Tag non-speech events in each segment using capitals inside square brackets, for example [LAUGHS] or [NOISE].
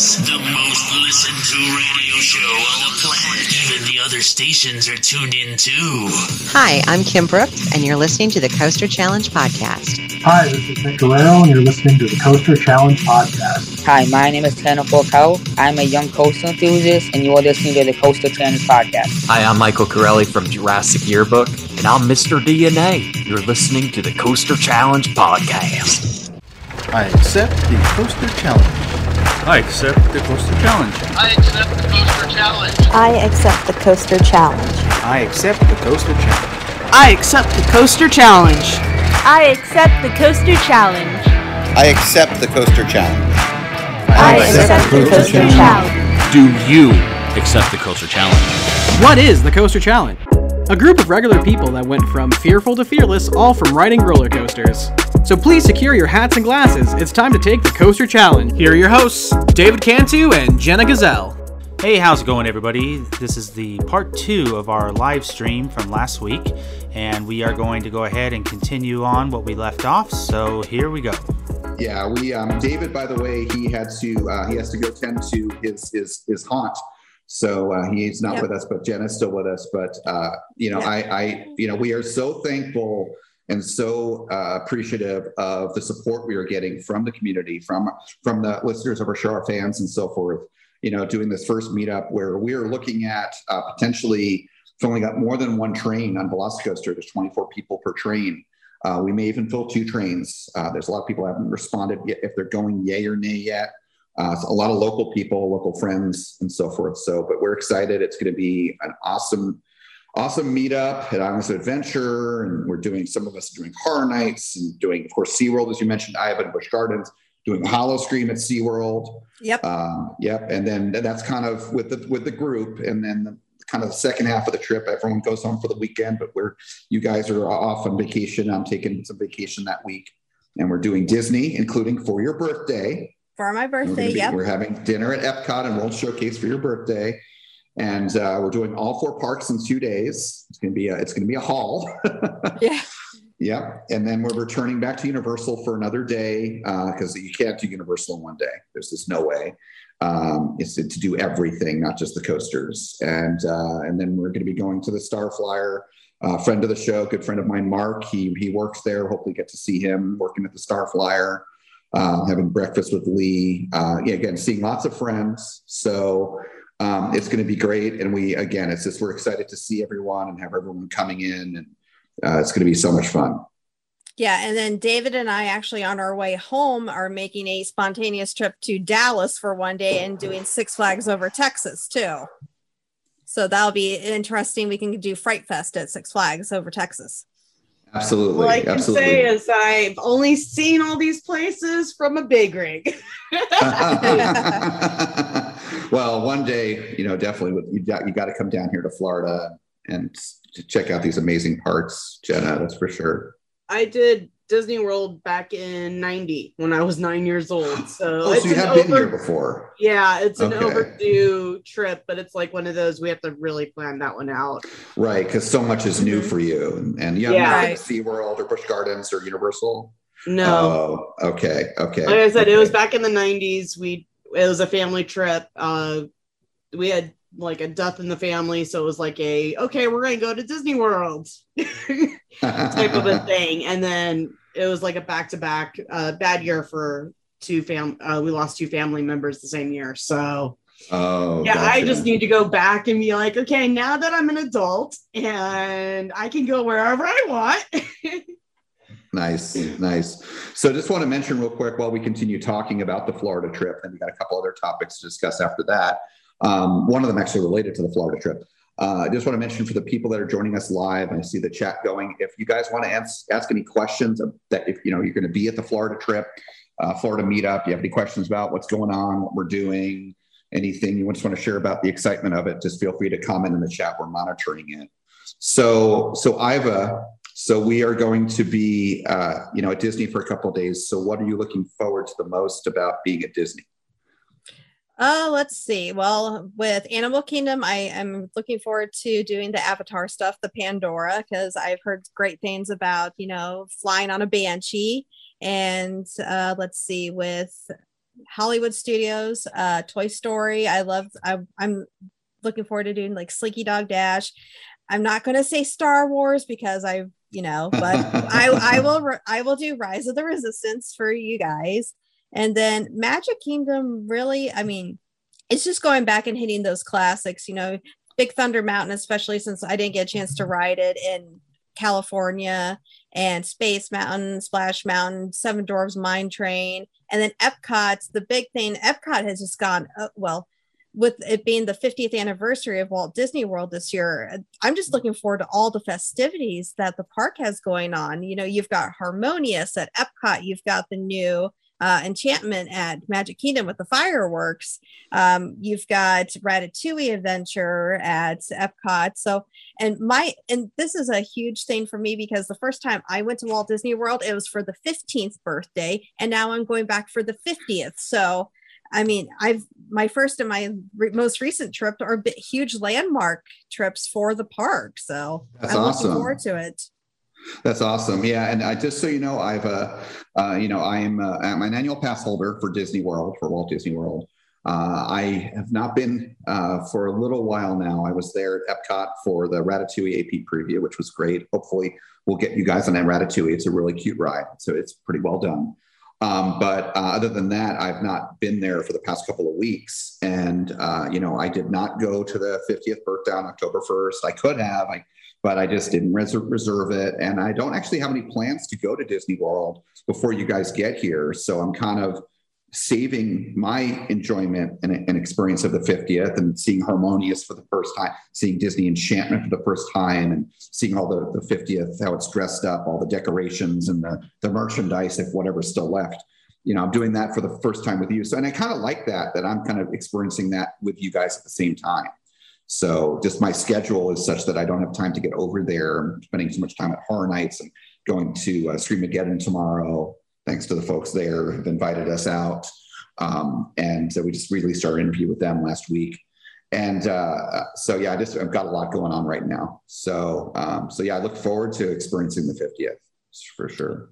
Podcast, the most listened to radio show on the planet. Even the other stations are tuned in too. Hi, I'm Kim Brooks, and you're listening to the Coaster Challenge Podcast. Hi, this is Nick Guerrero, and you're listening to the Coaster Challenge Podcast. Hi, my name is Tanner Falcao. I'm a young coaster enthusiast, and you are listening to the Coaster Challenge Podcast. Hi, I'm Michael Corelli from Jurassic Yearbook, and I'm Mr. DNA. You're listening to the Coaster Challenge Podcast. I accept the Coaster Challenge. I accept the Coaster Challenge. I accept the Coaster Challenge. I accept the Coaster Challenge. I accept the Coaster Challenge. I accept the Coaster Challenge. I accept the Coaster Challenge. I accept the Coaster Challenge. I accept the Coaster Challenge. Do you accept the Coaster Challenge? What is the Coaster Challenge? A group of regular people that went from fearful to fearless, all from riding roller coasters. So please secure your hats and glasses. It's time to take the Coaster Challenge. Here are your hosts, David Cantu and Jenna Gazelle. Hey, how's it going, everybody? This is the part two of our live stream from last week, and we are going to go ahead and continue on what we left off. So here we go. Yeah, we um, David. By the way, he had to uh, he has to go tend to his his his haunt. So uh, he's not Yep. with us, but Jenna's still with us. But uh, you know, I, I, you know, we are so thankful and so uh, appreciative of the support we are getting from the community, from from the listeners of our show, our fans, and so forth. You know, doing this first meetup where we are looking at uh, potentially filling up more than one train on Velocicoaster. There's 24 people per train. Uh, we may even fill two trains. Uh, there's a lot of people haven't responded yet if they're going yay or nay yet. Uh, a lot of local people, local friends, and so forth. So, but we're excited. It's going to be an awesome, awesome meetup at Islands of Adventure, and we're doing some of us are doing horror nights and doing, of course, SeaWorld, as you mentioned, Ivan Busch Gardens, doing Howl-O-Scream at SeaWorld. Yep. Um, yep. And then that's kind of with the with the group, and then the, kind of the second half of the trip, everyone goes home for the weekend, but we're you guys are off on vacation. I'm taking some vacation that week, and we're doing Disney, including for your birthday. For my We're, birthday, be- yep. we're having dinner at Epcot and World Showcase for your birthday, and uh, we're doing all four parks in two days. It's gonna be a, it's gonna be a haul. [LAUGHS] Yeah. Yep. And then we're returning back to Universal for another day because you can't do Universal in one day. There's just no way. Um, it's to, do everything, not just the coasters. And uh, and then we're going to be going to the Star Flyer. Uh, friend of the show, good friend of mine, Mark. He he works there. Hopefully, get to see him working at the Star Flyer, uh, having breakfast with Lee. Uh, yeah, again, seeing lots of friends. So um, it's going to be great. And we again, it's just we're excited to see everyone and have everyone coming in and uh, it's going to be so much fun. Yeah, and then David and I actually on our way home are making a spontaneous trip to Dallas for one day and doing Six Flags over Texas too. So that'll be interesting. We can do Fright Fest at Six Flags over Texas. Absolutely, All I can absolutely. say is I've only seen all these places from a big rig. [LAUGHS] [LAUGHS] [LAUGHS] well, one day, you know, definitely with- you got you got to come down here to Florida and to check out these amazing parks, Jenna. That's for sure. I did Disney World back in 90 when I was nine years old. [GASPS] So, Oh, it's so you an have been here before. Yeah, it's an Okay. overdue trip, but it's like one of those we have to really plan that one out. Right, because so much is new Mhm. for you, and, and you haven't Yeah. been to SeaWorld or Busch Gardens or Universal. No. Oh, okay, okay. like I said, it was back in the 90s. We it was a family trip. Uh we had like a death in the family, so it was like a okay, we're gonna go to Disney World [LAUGHS] type of a [LAUGHS] thing. And then it was like a back to back uh bad year for two fam uh, we lost two family members the same year. So Oh, yeah, I just need to go back and be like, okay, now that I'm an adult and I can go wherever I want. [LAUGHS] Nice, nice. So just want to mention real quick while we continue talking about the Florida trip, and we got a couple other topics to discuss after that. Um, one of them actually related to the Florida trip. Uh, I just want to mention for the people that are joining us live, I see the chat going. If you guys want to ask, ask any questions that, if you know you're going to be at the Florida trip, uh, Florida meetup, you have any questions about what's going on, what we're doing, anything you just want to share about the excitement of it, just feel free to comment in the chat. We're monitoring it. So, so Iva, so we are going to be, uh, you know, at Disney for a couple days. So, what are you looking forward to the most about being at Disney? Uh, let's see. Well, with Animal Kingdom, I am looking forward to doing the Avatar stuff, the Pandora, because I've heard great things about, you know, flying on a banshee. And uh, let's see, with Hollywood Studios, uh, Toy Story. I love. I, I'm looking forward to doing like Slinky Dog Dash. I'm not going to say Star Wars because I, you know, [LAUGHS] but I, I will, I will do Rise of the Resistance for you guys, and then Magic Kingdom. Really, I mean, it's just going back and hitting those classics. You know, Big Thunder Mountain, especially since I didn't get a chance to ride it in California, and Space Mountain, Splash Mountain, Seven Dwarfs Mine Train, and then Epcot's the big thing. Epcot has just gone well with it being the 50th anniversary of Walt Disney World this year, I'm just looking forward to all the festivities that the park has going on. You know, you've got Harmonious at Epcot, you've got the new uh, Enchantment at Magic Kingdom with the fireworks. Um, you've got Ratatouille Adventure at Epcot. So, and my, and this is a huge thing for me because the first time I went to Walt Disney World, it was for the 15th birthday, and now I'm going back for the 50th. So, I mean, I've my first and my re- most recent trip are huge landmark trips for the park. So That's I'm awesome. looking forward to it. That's awesome. Yeah, and I just so you know, I've uh, uh you know, I am uh, I'm an annual pass holder for Disney World for Walt Disney World. Uh, I have not been uh, for a little while now. I was there at Epcot for the Ratatouille AP preview, which was great. Hopefully, we'll get you guys on that Ratatouille. It's a really cute ride, so it's pretty well done. Um, but uh, other than that, I've not been there for the past couple of weeks. And, uh, you know, I did not go to the 50th birthday on October 1st. I could have, I, but I just didn't res- reserve it. And I don't actually have any plans to go to Disney World before you guys get here. So I'm kind of saving my enjoyment and, and experience of the 50th and seeing Harmonious for the first time, seeing Disney Enchantment for the first time, and seeing all the, the 50th, how it's dressed up, all the decorations and the, the merchandise, if whatever's still left. You know, I'm doing that for the first time with you. So, and I kind of like that, that I'm kind of experiencing that with you guys at the same time. So, just my schedule is such that I don't have time to get over there. I'm spending so much time at Horror Nights and going to uh, Screamageddon tomorrow thanks to the folks there who've invited us out. Um, and so we just released our interview with them last week. And uh, so, yeah, I just, I've got a lot going on right now. So, um, so yeah, I look forward to experiencing the 50th for sure.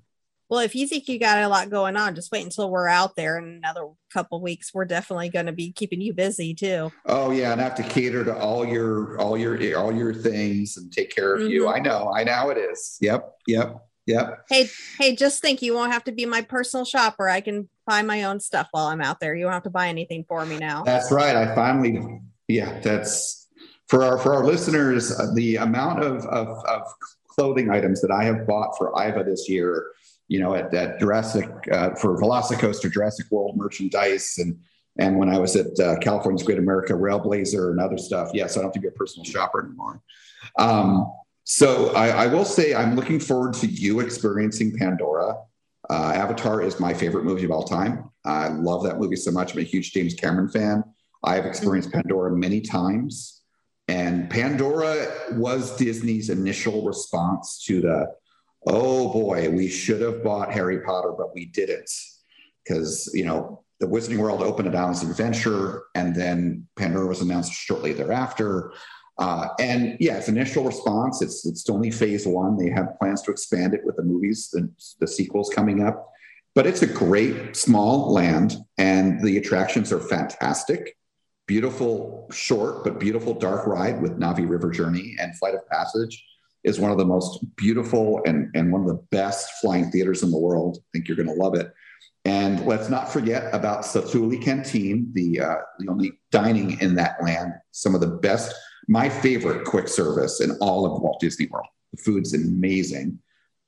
Well, if you think you got a lot going on, just wait until we're out there in another couple weeks. We're definitely going to be keeping you busy too. Oh yeah, and I have to cater to all your all your all your things and take care of mm-hmm. you. I know, I know it is. Yep, yep. Yep. Hey, hey, just think you won't have to be my personal shopper. I can buy my own stuff while I'm out there. You don't have to buy anything for me now. That's right. I finally, yeah, that's for our for our listeners. Uh, the amount of, of of clothing items that I have bought for IVA this year, you know, at, at Jurassic uh, for Velocicoaster Jurassic World merchandise and and when I was at uh, California's Great America Railblazer and other stuff. Yes, I don't have to be a personal shopper anymore. Um, so I, I, will say I'm looking forward to you experiencing Pandora. Uh, Avatar is my favorite movie of all time. I love that movie so much. I'm a huge James Cameron fan. I have experienced Pandora many times. And Pandora was Disney's initial response to the, oh boy, we should have bought Harry Potter, but we didn't. Because, you know, the Wizarding World opened at Islands of Adventure, and then Pandora was announced shortly thereafter. Uh, and yeah, its initial response, it's it's only phase one. They have plans to expand it with the movies, the, the sequels coming up. But it's a great small land, and the attractions are fantastic. Beautiful, short but beautiful dark ride with Na'vi River Journey and Flight of Passage is one of the most beautiful and, and one of the best flying theaters in the world. I think you're going to love it. And let's not forget about Satu'li Canteen, the uh, the only dining in that land. Some of the best my favorite quick service in all of Walt Disney World. The food's amazing.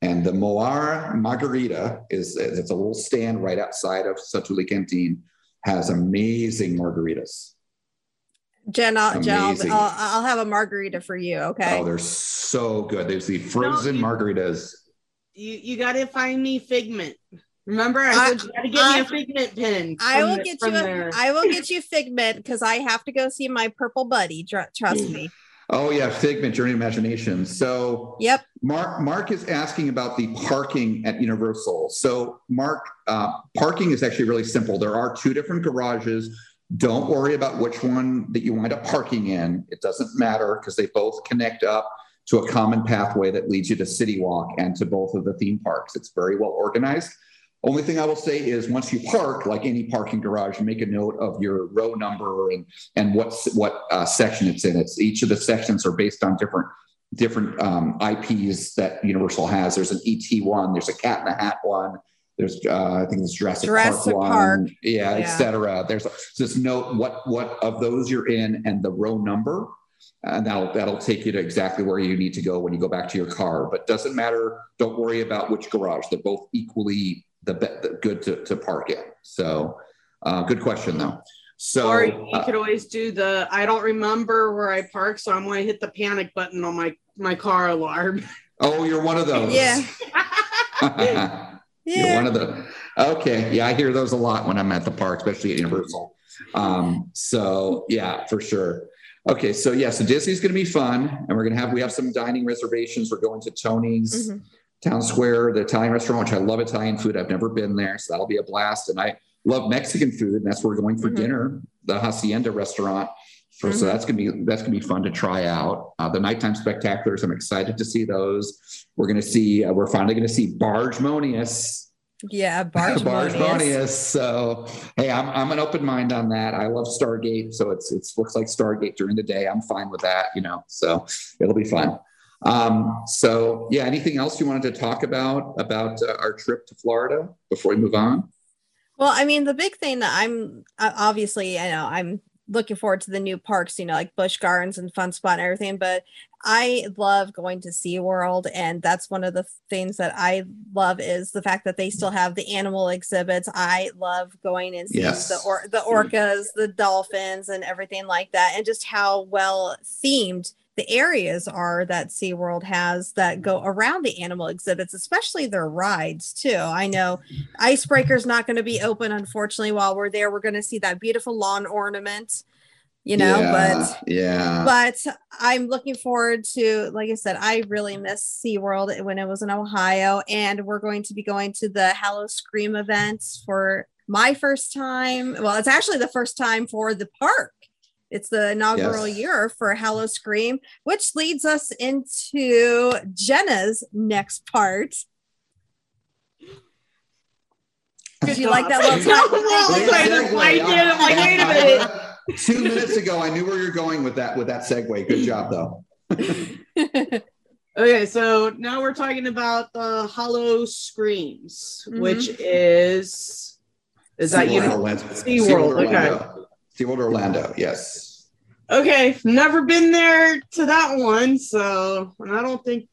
And the Moara Margarita is it's a little stand right outside of Satu'li Canteen, has amazing margaritas. Jen, I'll, Jen I'll, I'll, I'll, have a margarita for you. Okay. Oh, they're so good. There's the frozen no, you, margaritas. You you got to find me Figment. Remember, I, I said you got to get I, me a Figment pin. I will the, get you. A, I will get you Figment because I have to go see my purple buddy. Trust me. Oh yeah, Figment, Journey Imagination. So yep. Mark Mark is asking about the parking at Universal. So Mark, uh, parking is actually really simple. There are two different garages. Don't worry about which one that you wind up parking in. It doesn't matter because they both connect up to a common pathway that leads you to City Walk and to both of the theme parks. It's very well organized. Only thing I will say is once you park, like any parking garage, make a note of your row number and and what what uh, section it's in. It's each of the sections are based on different different um, IPs that Universal has. There's an ET one. There's a Cat in the Hat one. There's uh, I think it's Jurassic, Jurassic Park, Park. one. Yeah, Yeah. etc. There's just note what what of those you're in and the row number and that'll that'll take you to exactly where you need to go when you go back to your car. But doesn't matter. Don't worry about which garage. They're both equally the, be- the good to, to park in. So, uh, good question though. So, or you uh, could always do the I don't remember where I parked, so I'm going to hit the panic button on my my car alarm. [LAUGHS] oh, you're one of those. Yeah. [LAUGHS] [LAUGHS] You're one of the. Okay, yeah, I hear those a lot when I'm at the park, especially at Universal. Um, so yeah, for sure. Okay, so yeah, so Disney's going to be fun, and we're going to have we have some dining reservations. We're going to Tony's Town Square, the Italian restaurant, which I love Italian food. I've never been there, so that'll be a blast. And I love Mexican food, and that's where we're going for dinner, the Hacienda restaurant. So Mhm. that's gonna be that's gonna be fun to try out. Uh, the nighttime spectaculars, I'm excited to see those. We're gonna see. Uh, we're finally gonna see Bargemonious. Yeah, [LAUGHS] Barge Bargemonious. So hey, I'm I'm an open mind on that. I love Stargate, so it's it's looks like Stargate during the day. I'm fine with that, you know. So it'll be fun. Um, so yeah, anything else you wanted to talk about about uh, our trip to Florida before we move on? Well, I mean, the big thing that I'm uh, obviously, I know I'm looking forward to the new parks, you know, like Busch Gardens and Fun Spot and everything, but I love going to SeaWorld. And that's one of the things that I love is the fact that they still have the animal exhibits. I love going and seeing Yes. the, or- the orcas, the dolphins, and everything like that, and just how well themed the areas are that SeaWorld has that go mm-hmm. around the animal exhibits, especially their rides too. I mm-hmm. know Icebreaker's not going to be open, unfortunately, while we're there. We're going to see that beautiful lawn ornament, you know, yeah, but yeah, but I'm looking forward to, like I said, I really miss SeaWorld when it was in Ohio. And we're going to be going to the Howl-O-Scream events for my first time. Well, it's actually the first time for the park. It's the inaugural Yes. year for Howl-O-Scream, which leads us into Jenna's next part. Did you like that little [LAUGHS] time? I did. I'm like, wait a minute. [LAUGHS] Two minutes ago, I knew where you're going with that with that segue. Good job, though. [LAUGHS] Okay, so now we're talking about the Howl-O-Screams, Mhm. which is is that you SeaWorld Orlando. SeaWorld, okay. Orlando. SeaWorld Orlando. Yes. Okay, never been there to that one, so and I don't think.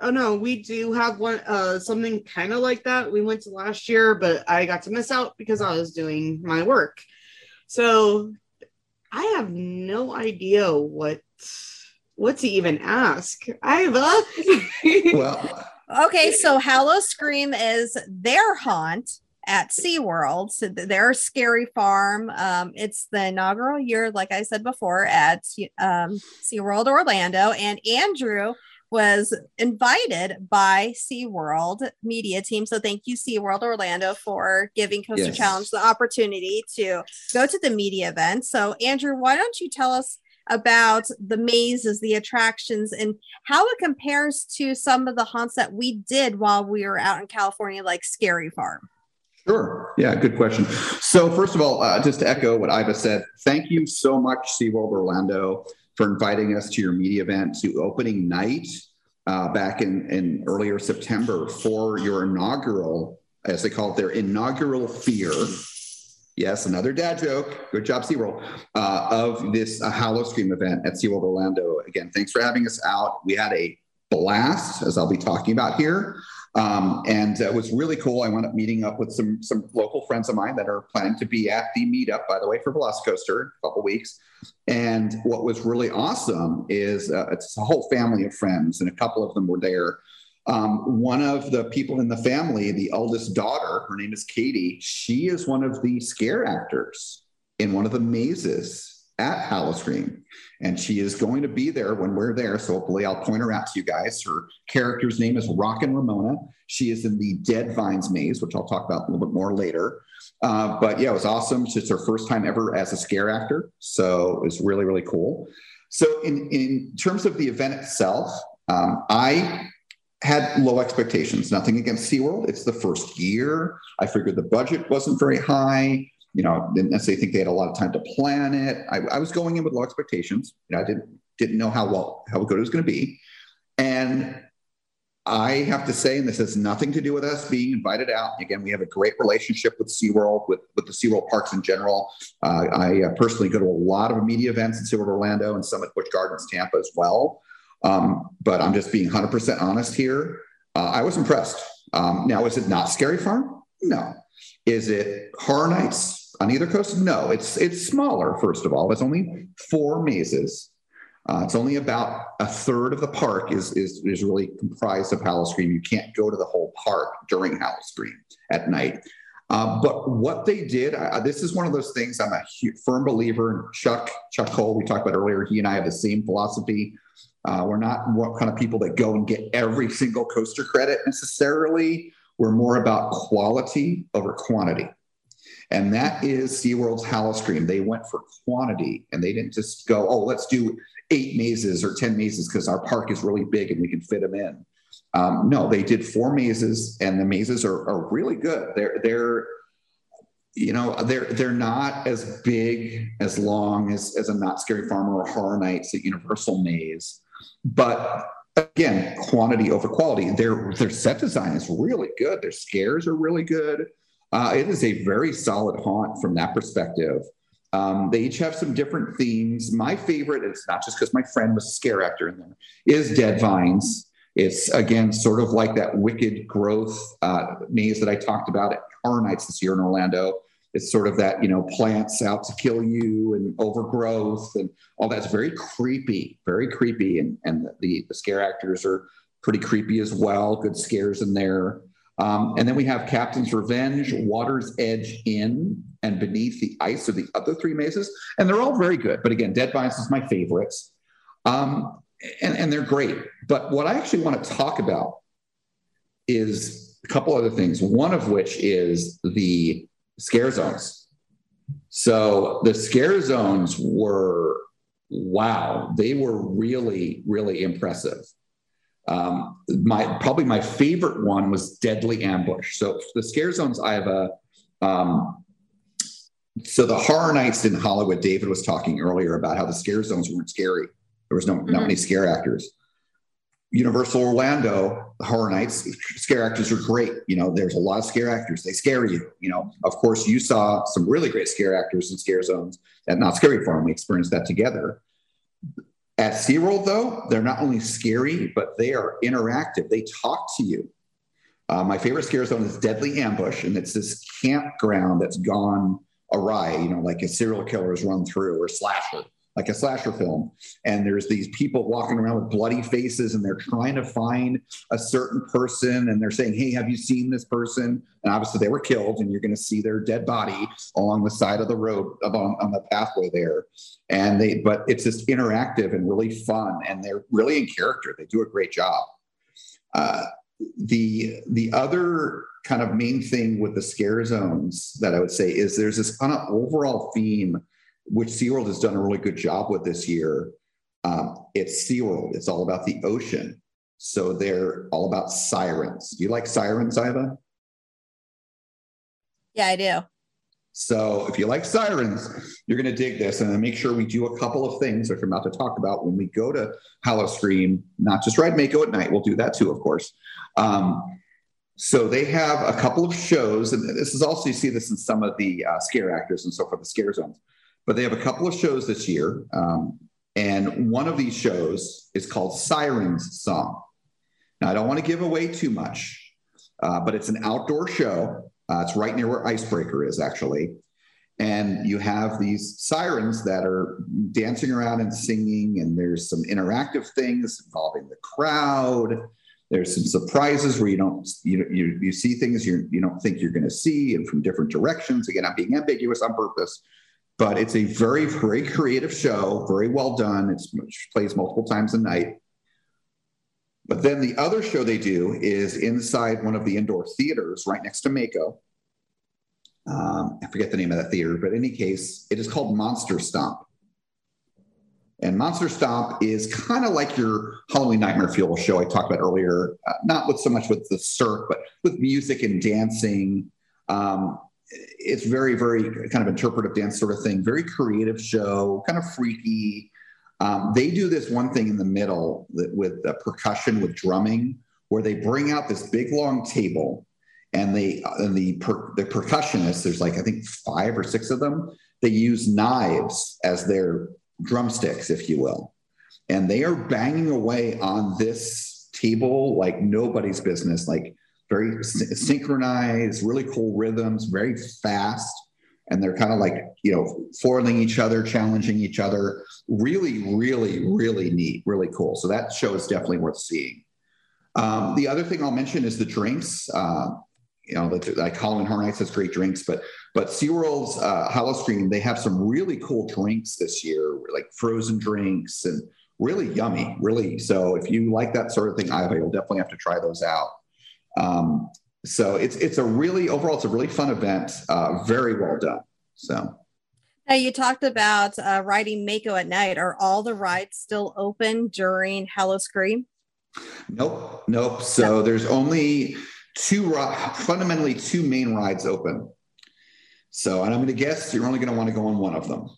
Oh no, we do have one uh something kind of like that. We went to last year, but I got to miss out because I was doing my work. So I have no idea what what to even ask. Iva. well, [LAUGHS] Okay, so Howl-O-Scream is their haunt at SeaWorld. So th- their scary farm. Um, it's the inaugural year, like I said before, at um, SeaWorld Orlando. And Andrew was invited by SeaWorld media team. So thank you, SeaWorld Orlando, for giving Coaster Yes. Challenge the opportunity to go to the media event. So, Andrew, why don't you tell us about the mazes, the attractions, and how it compares to some of the haunts that we did while we were out in California, like Scary Farm. Sure. Yeah, good question. So, first of all, uh, just to echo what Iva said, thank you so much, SeaWorld Orlando, for inviting us to your media event to opening night uh, back in, in earlier September for your inaugural, as they call it, their inaugural fear. Yes, another dad joke. Good job, SeaWorld, uh, of this uh, Hallow Scream event at SeaWorld Orlando. Again, thanks for having us out. We had a blast, as I'll be talking about here. Um, and it was really cool. I wound up meeting up with some some local friends of mine that are planning to be at the meetup, by the way, for Velocicoaster in a couple weeks. And what was really awesome is uh, it's a whole family of friends, and a couple of them were there. Um, one of the people in the family, the eldest daughter, her name is Katie. She is one of the scare actors in one of the mazes at Howl-O-Scream. And she is going to be there when we're there. So hopefully I'll point her out to you guys. Her character's name is Rockin' Ramona. She is in the Dead Vines maze, which I'll talk about a little bit more later. Uh, but yeah, it was awesome. It's her first time ever as a scare actor. So it was really, really cool. So in, in terms of the event itself, um, I had low expectations. Nothing against SeaWorld. It's the first year. I figured the budget wasn't very high. You know, didn't necessarily think they had a lot of time to plan it. I, I was going in with low expectations. You know, I didn't didn't know how well how good it was going to be. And I have to say, and this has nothing to do with us being invited out. Again, we have a great relationship with SeaWorld, with, with the SeaWorld parks in general. Uh, I uh, personally go to a lot of media events in SeaWorld Orlando and some at Busch Gardens Tampa as well. Um, but I'm just being 100% honest here. Uh, I was impressed. Um, now, is it not Scary Farm? No. Is it Horror Nights on either coast? No. It's it's smaller. First of all, it's only four mazes. Uh, it's only about a third of the park is, is, is really comprised of Howl-O-Scream. You can't go to the whole park during Howl-O-Scream at night. Uh, but what they did, uh, this is one of those things I'm a firm believer in. Chuck, Chuck Cole, we talked about earlier, he and I have the same philosophy. Uh, we're not what kind of people that go and get every single coaster credit necessarily. We're more about quality over quantity. And that is SeaWorld's Howl-O-Scream. They went for quantity and they didn't just go, oh, let's do eight mazes or 10 mazes because our park is really big and we can fit them in. Um, no, they did four mazes and the mazes are, are really good. They're, they're, you know, they're, they're not as big, as long as, as a Knott's Scary Farmer or Horror Nights at Universal Maze. But again, quantity over quality. Their, their set design is really good. Their scares are really good. Uh, it is a very solid haunt from that perspective. Um, they each have some different themes. My favorite, it's not just because my friend was a scare actor in there, is Dead Vines. It's again sort of like that wicked growth uh, maze that I talked about at Horror Nights this year in Orlando. It's sort of that, you know, plants out to kill you and overgrowth and all that's very creepy, very creepy. And, and the, the scare actors are pretty creepy as well. Good scares in there. Um, and then we have Captain's Revenge, Water's Edge In, and Beneath the Ice are the other three mazes. And they're all very good. But again, Dead Vines is my favorites. Um, and, and they're great. But what I actually want to talk about is a couple other things. One of which is the scare zones. So the scare zones were, wow, they were really, really impressive. Um, my probably my favorite one was Deadly Ambush. So the scare zones, I have a um, so the horror nights in Hollywood. David was talking earlier about how the scare zones weren't scary. There was no mm-hmm. not many scare actors. Universal Orlando Horror Nights scare actors are great. You know, there's a lot of scare actors. They scare you. You know, of course, you saw some really great scare actors in scare zones at Knott's Scary Farm. We experienced that together. At SeaWorld, though, they're not only scary, but they are interactive. They talk to you. Uh, my favorite scare zone is Deadly Ambush, and it's this campground that's gone awry, you know, like a serial killer has run through or slasher like a slasher film. And there's these people walking around with bloody faces and they're trying to find a certain person and they're saying, Hey, have you seen this person? And obviously they were killed and you're going to see their dead body along the side of the road on, on the pathway there. And they, but it's just interactive and really fun and they're really in character. They do a great job. Uh, the the other kind of main thing with the scare zones that I would say is there's this kind of overall theme which SeaWorld has done a really good job with this year. Um, it's SeaWorld. It's all about the ocean. So they're all about sirens. Do you like sirens, Iva? Yeah, I do. So if you like sirens, you're going to dig this. And make sure we do a couple of things, which I'm about to talk about when we go to Howl-O-Scream, not just ride Mako at night. We'll do that too, of course. Um, so they have a couple of shows, and this is also, you see this in some of the uh, scare actors and so forth, the scare zones. But they have a couple of shows this year. Um, and one of these shows is called Sirens Song. Now, I don't want to give away too much, uh, but it's an outdoor show. Uh, it's right near where Icebreaker is, actually. And you have these sirens that are dancing around and singing, and there's some interactive things involving the crowd. There's some surprises where you don't you you, you see things you you don't think you're going to see, and from different directions. Again, I'm being ambiguous on purpose, but it's a very, very creative show, very well done. It's, it plays multiple times a night. But then the other show they do is inside one of the indoor theaters right next to Mako. Um, I forget the name of that theater, but in any case, it is called Monster Stomp. And Monster Stomp is kind of like your Halloween Nightmare Fuel show I talked about earlier, uh, not with so much with the circ, but with music and dancing. Um, it's very, very kind of interpretive dance sort of thing, very creative show, kind of freaky. Um, they do this one thing in the middle that, with percussion, with drumming, where they bring out this big long table and they and the per, the percussionists there's like i think five or six of them they use knives as their drumsticks if you will and they are banging away on this table like nobody's business like very synchronized really cool rhythms very fast and they're kind of like you know foiling each other challenging each other really really really neat really cool so that show is definitely worth seeing um, the other thing I'll mention is the drinks. Uh, you know, like Halloween Horror Nights has great drinks, but but SeaWorld's uh, Howl-O-Scream, they have some really cool drinks this year, like frozen drinks and really yummy, really. So if you like that sort of thing, I you'll definitely have to try those out. Um, so it's it's a really overall, it's a really fun event, uh, very well done. So. Now you talked about uh, riding Mako at night. Are all the rides still open during Howl-O-Scream? Nope, nope. So no. there's only two fundamentally two main rides open. So, and I'm going to guess you're only going to want to go on one of them.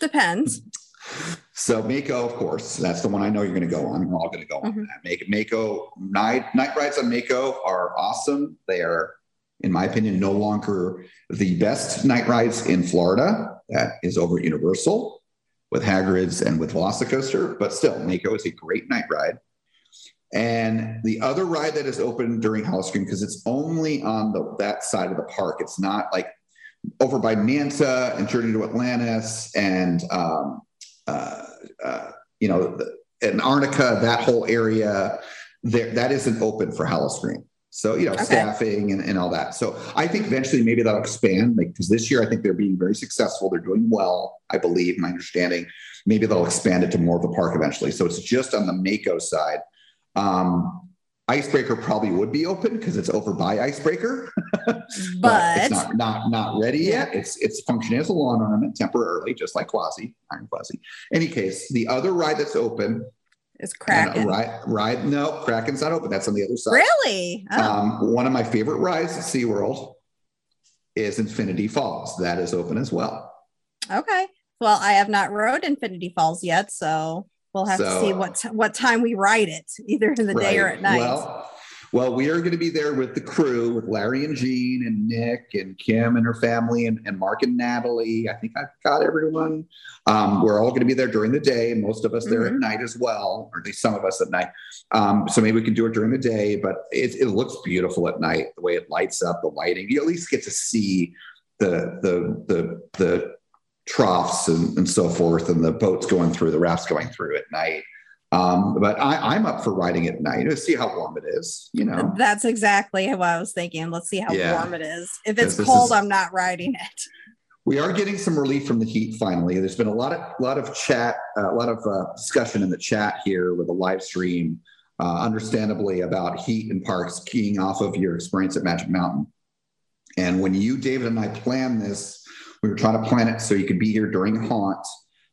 Depends. [LAUGHS] So Mako, of course, that's the one I know you're going to go on. We're all going to go mm-hmm. on that. Mako night night rides on Mako are awesome. They are, in my opinion, no longer the best night rides in Florida. That is over at Universal with Hagrid's and with Velocicoaster, but still, Mako is a great night ride. And the other ride that is open during Howl-O-Scream, because it's only on the that side of the park. It's not like over by Manta and Journey to Atlantis and um, uh, uh, you know and Arnica, that whole area. There, that isn't open for Howl-O-Scream. So you know, okay. staffing and, and all that. So I think eventually maybe that'll expand, like because this year I think they're being very successful. They're doing well, I believe, my understanding. Maybe they'll expand it to more of the park eventually. So it's just on the Mako side um, Icebreaker probably would be open because it's over by Icebreaker, but, [LAUGHS] but, it's not not not ready yet. It's it's functioning as a lawn ornament temporarily, just like Gwazi Iron Gwazi. Any case, the other ride that's open is Kraken. Ride, ride no, Kraken's not open. That's on the other side. Really? Oh. Um, one of my favorite rides at SeaWorld is Infinity Falls. That is open as well. Okay. Well, I have not rode Infinity Falls yet, so We'll have so, to see what t- what time we ride it, [LAUGHS] either in the right. day or at night. Well, well, we are going to be there with the crew, with Larry and Jean and Nick and Kim and her family and, and Mark and Natalie. I think I've got everyone. Um, we're all going to be there during the day, most of us there mm-hmm. at night as well, or at least some of us at night. Um, so maybe we can do it during the day, but it, it looks beautiful at night. The way it lights up, the lighting. You at least get to see the the the the troughs and, and so forth, and the boats going through, the rafts going through at night. Um, but I, am up for riding at night to see how warm it is. You know, that's exactly what I was thinking. Let's see how yeah. warm it is. If it's cold, is, I'm not riding it. [LAUGHS] We are getting some relief from the heat. Finally, there's been a lot of lot of chat, a lot of uh, discussion in the chat here with the live stream. Uh, understandably, about heat and parks, keying off of your experience at Magic Mountain. And when you, David, and I planned this we were trying to plan it so you could be here during haunt,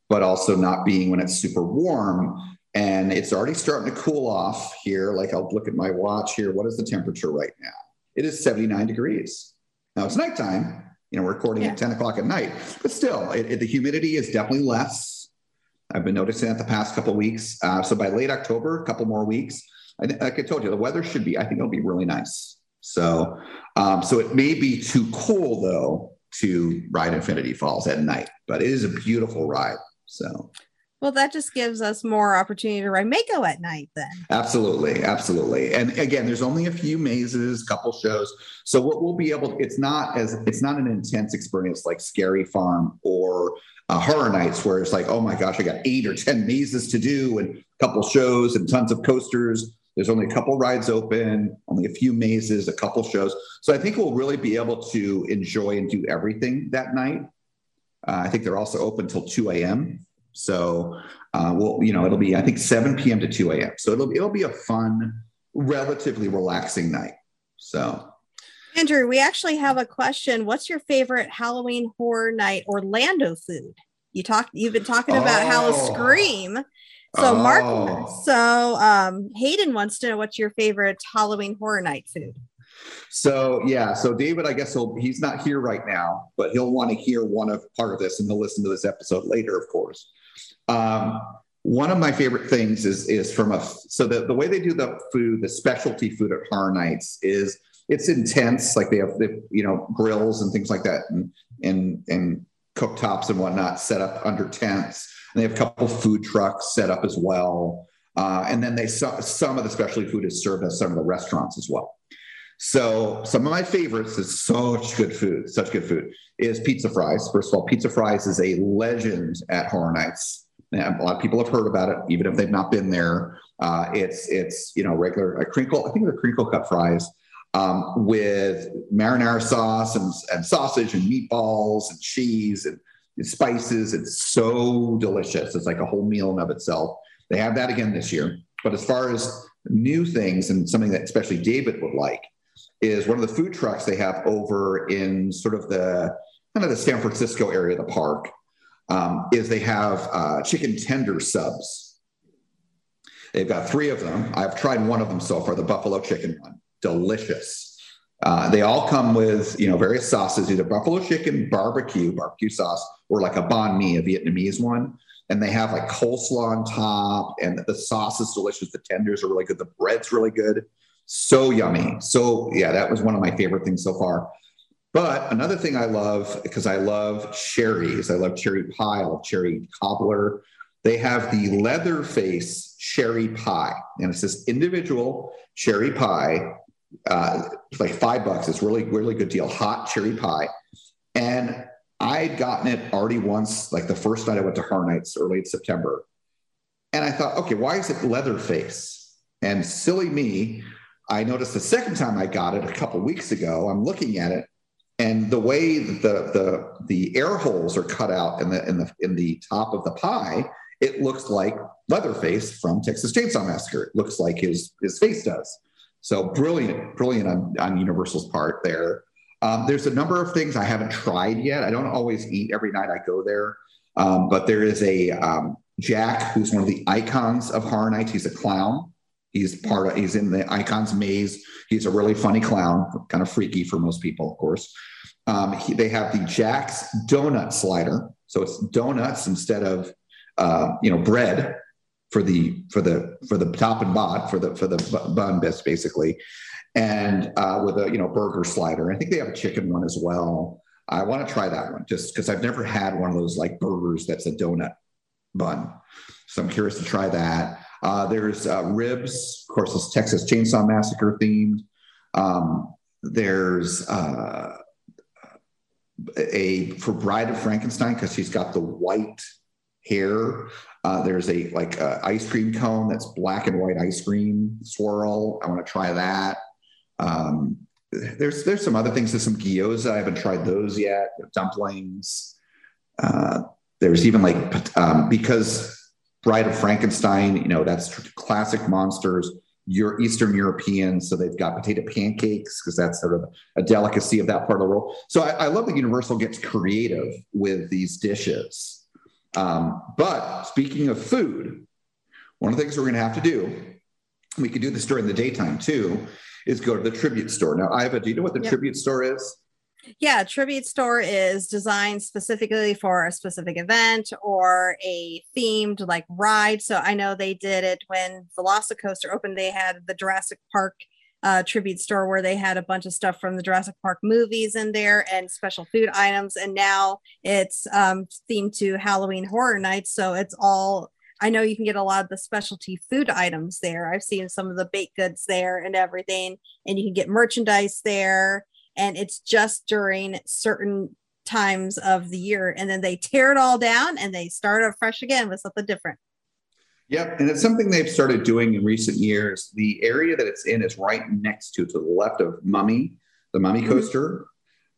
but also not being when it's super warm. And it's already starting to cool off here. Like I'll look at my watch here. What is the temperature right now? It is 79 degrees. Now it's nighttime. You know, we're recording yeah. at 10 o'clock at night, but still, it, it, the humidity is definitely less. I've been noticing that the past couple weeks. Uh, so by late October, a couple more weeks, I, like I told you, the weather should be. I think it'll be really nice. So, um, so it may be too cool though to ride Infinity Falls at night, but it is a beautiful ride. So, well, that just gives us more opportunity to ride Mako at night then. Absolutely. Absolutely. And again, there's only a few mazes, couple shows. So what we'll be able to, it's not as, it's not an intense experience like Scary Farm or uh, Horror Nights where it's like, oh my gosh, I got eight or 10 mazes to do and a couple shows and tons of coasters. There's only a couple rides open, only a few mazes, a couple shows. So I think we'll really be able to enjoy and do everything that night. Uh, I think they're also open till 2 a.m. So uh, we'll, you know, it'll be I think 7 p.m. to 2 a.m. So it'll it'll be a fun, relatively relaxing night. So. Andrew, we actually have a question. What's your favorite Halloween horror night Orlando food? You talked. You've been talking about Oh. Scream. So Mark, Oh. so um, Hayden wants to know what's your favorite Halloween Horror Night food. So yeah, so David, I guess he'll he's not here right now, but he'll want to hear one of part of this, and he'll listen to this episode later, of course. Um, one of my favorite things is is from a so the, the way they do the food, the specialty food at Horror Nights is it's intense. Like they have the you know grills and things like that, and and and cooktops and whatnot set up under tents. They have a couple food trucks set up as well. Uh, and then they some some of the specialty food is served at some of the restaurants as well. So some of my favorites is such good food, such good food is pizza fries. First of all, pizza fries is a legend at Horror Nights. And a lot of people have heard about it, even if they've not been there. Uh, it's it's you know regular a crinkle. I think they're crinkle cut fries um, with marinara sauce and, and sausage and meatballs and cheese and spices. It's so delicious. It's like a whole meal in of itself. They have that again this year. But as far as new things and something that especially David would like is one of the food trucks they have over in sort of the kind of the San Francisco area of the park. Um, is they have uh, chicken tender subs. They've got three of them. I've tried one of them so far, the buffalo chicken one. Delicious. Uh, they all come with you know various sauces, either buffalo chicken, barbecue, barbecue sauce, or like a banh mi, a Vietnamese one. And they have like coleslaw on top, and the sauce is delicious. The tenders are really good. The bread's really good. So yummy. So yeah, that was one of my favorite things so far. But another thing I love because I love cherries. I love cherry pie. I love cherry cobbler. They have the Leatherface cherry pie, and it's this individual cherry pie uh, like five bucks. It's really, really good deal. Hot cherry pie. And I'd gotten it already once, like the first night I went to Horror Nights early in September. And I thought, okay, why is it Leatherface? And silly me, I noticed the second time I got it a couple weeks ago, I'm looking at it, and the way the the the air holes are cut out in the in the in the top of the pie, it looks like Leatherface from Texas Chainsaw Massacre. It looks like his his face does. So brilliant, brilliant on, on Universal's part there. Um, there's a number of things I haven't tried yet. I don't always eat every night I go there, um, but there is a um, Jack who's one of the icons of Horror Nights. He's a clown. He's part of. He's in the icons maze. He's a really funny clown, kind of freaky for most people, of course. Um, he, they have the Jack's donut slider, so it's donuts instead of uh, you know bread for the for the for the top and bot for the for the bun bits basically and uh, with a you know burger slider. I think they have a chicken one as well. I want to try that one just because i've never had one of those like burgers that's a donut bun. So i'm curious to try that. Uh, there's uh, ribs. Of course it's texas chainsaw massacre themed. Um, there's uh, a for bride of frankenstein because she's got the white hair. Uh, there's a like ice cream cone that's black and white ice cream swirl. I want to try that. Um, there's there's some other things. There's some gyoza. I haven't tried those yet. Dumplings. Uh, there's even like um, because Bride of Frankenstein. You know that's classic monsters. You're Eastern European, so they've got potato pancakes because that's sort of a delicacy of that part of the world. So I, I love that Universal gets creative with these dishes. Um, but speaking of food, one of the things we're going to have to do, we could do this during the daytime too, is go to the tribute store. Now, Iva, do you know what the Yep. tribute store is? Yeah, tribute store is designed specifically for a specific event or a themed like ride. So I know they did it when Velocicoaster opened. They had the Jurassic Park uh, tribute store where they had a bunch of stuff from the Jurassic Park movies in there and special food items. And now it's um, themed to Halloween Horror Nights. So it's all. I know you can get a lot of the specialty food items there. I've seen some of the baked goods there and everything, and you can get merchandise there and it's just during certain times of the year and then they tear it all down and they start up fresh again with something different Yep, and it's something they've started doing in recent years. The area that it's in is right next to, to the left of Mummy, the Mummy Mhm. coaster,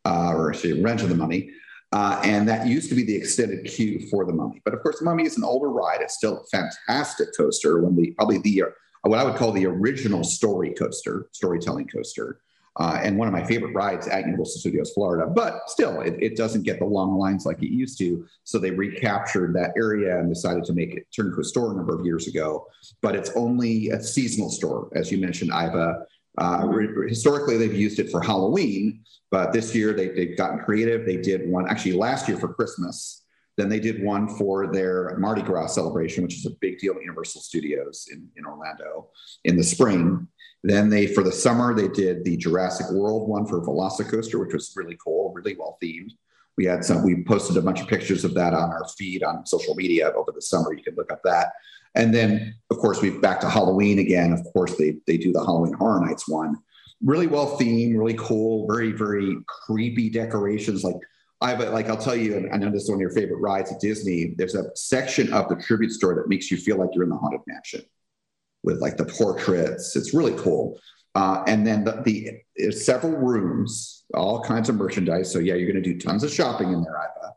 uh, or actually Revenge of the Mummy. Uh, and that used to be the extended queue for the Mummy. But of course, the Mummy is an older ride. It's still a fantastic coaster. When the probably the uh, what I would call the original story coaster, storytelling coaster. uh, and one of my favorite rides at Universal Studios Florida. But still, it, it, doesn't get the long lines like it used to. So they recaptured that area and decided to make it turn into a store a number of years ago. But it's only a seasonal store, as you mentioned, Iva. Uh, re- historically, they've used it for Halloween, but this year they, they've gotten creative. They did one actually last year for Christmas. Then they did one for their Mardi Gras celebration, which is a big deal at Universal Studios in, in Orlando in the spring. Then they, for the summer, they did the Jurassic World one for Velocicoaster, which was really cool, really well themed. We had some, we posted a bunch of pictures of that on our feed on social media over the summer. You can look up that. And then, of course, we've back to Halloween again. Of course, they they do the Halloween Horror Nights one. Really well themed, really cool, very very creepy decorations. Like I've like I'll tell you, and I know this is one of your favorite rides at Disney. There's a section of the tribute store that makes you feel like you're in the haunted mansion with like the portraits. It's really cool. Uh, and then the, the several rooms, all kinds of merchandise. So yeah, you're going to do tons of shopping in there, Iva.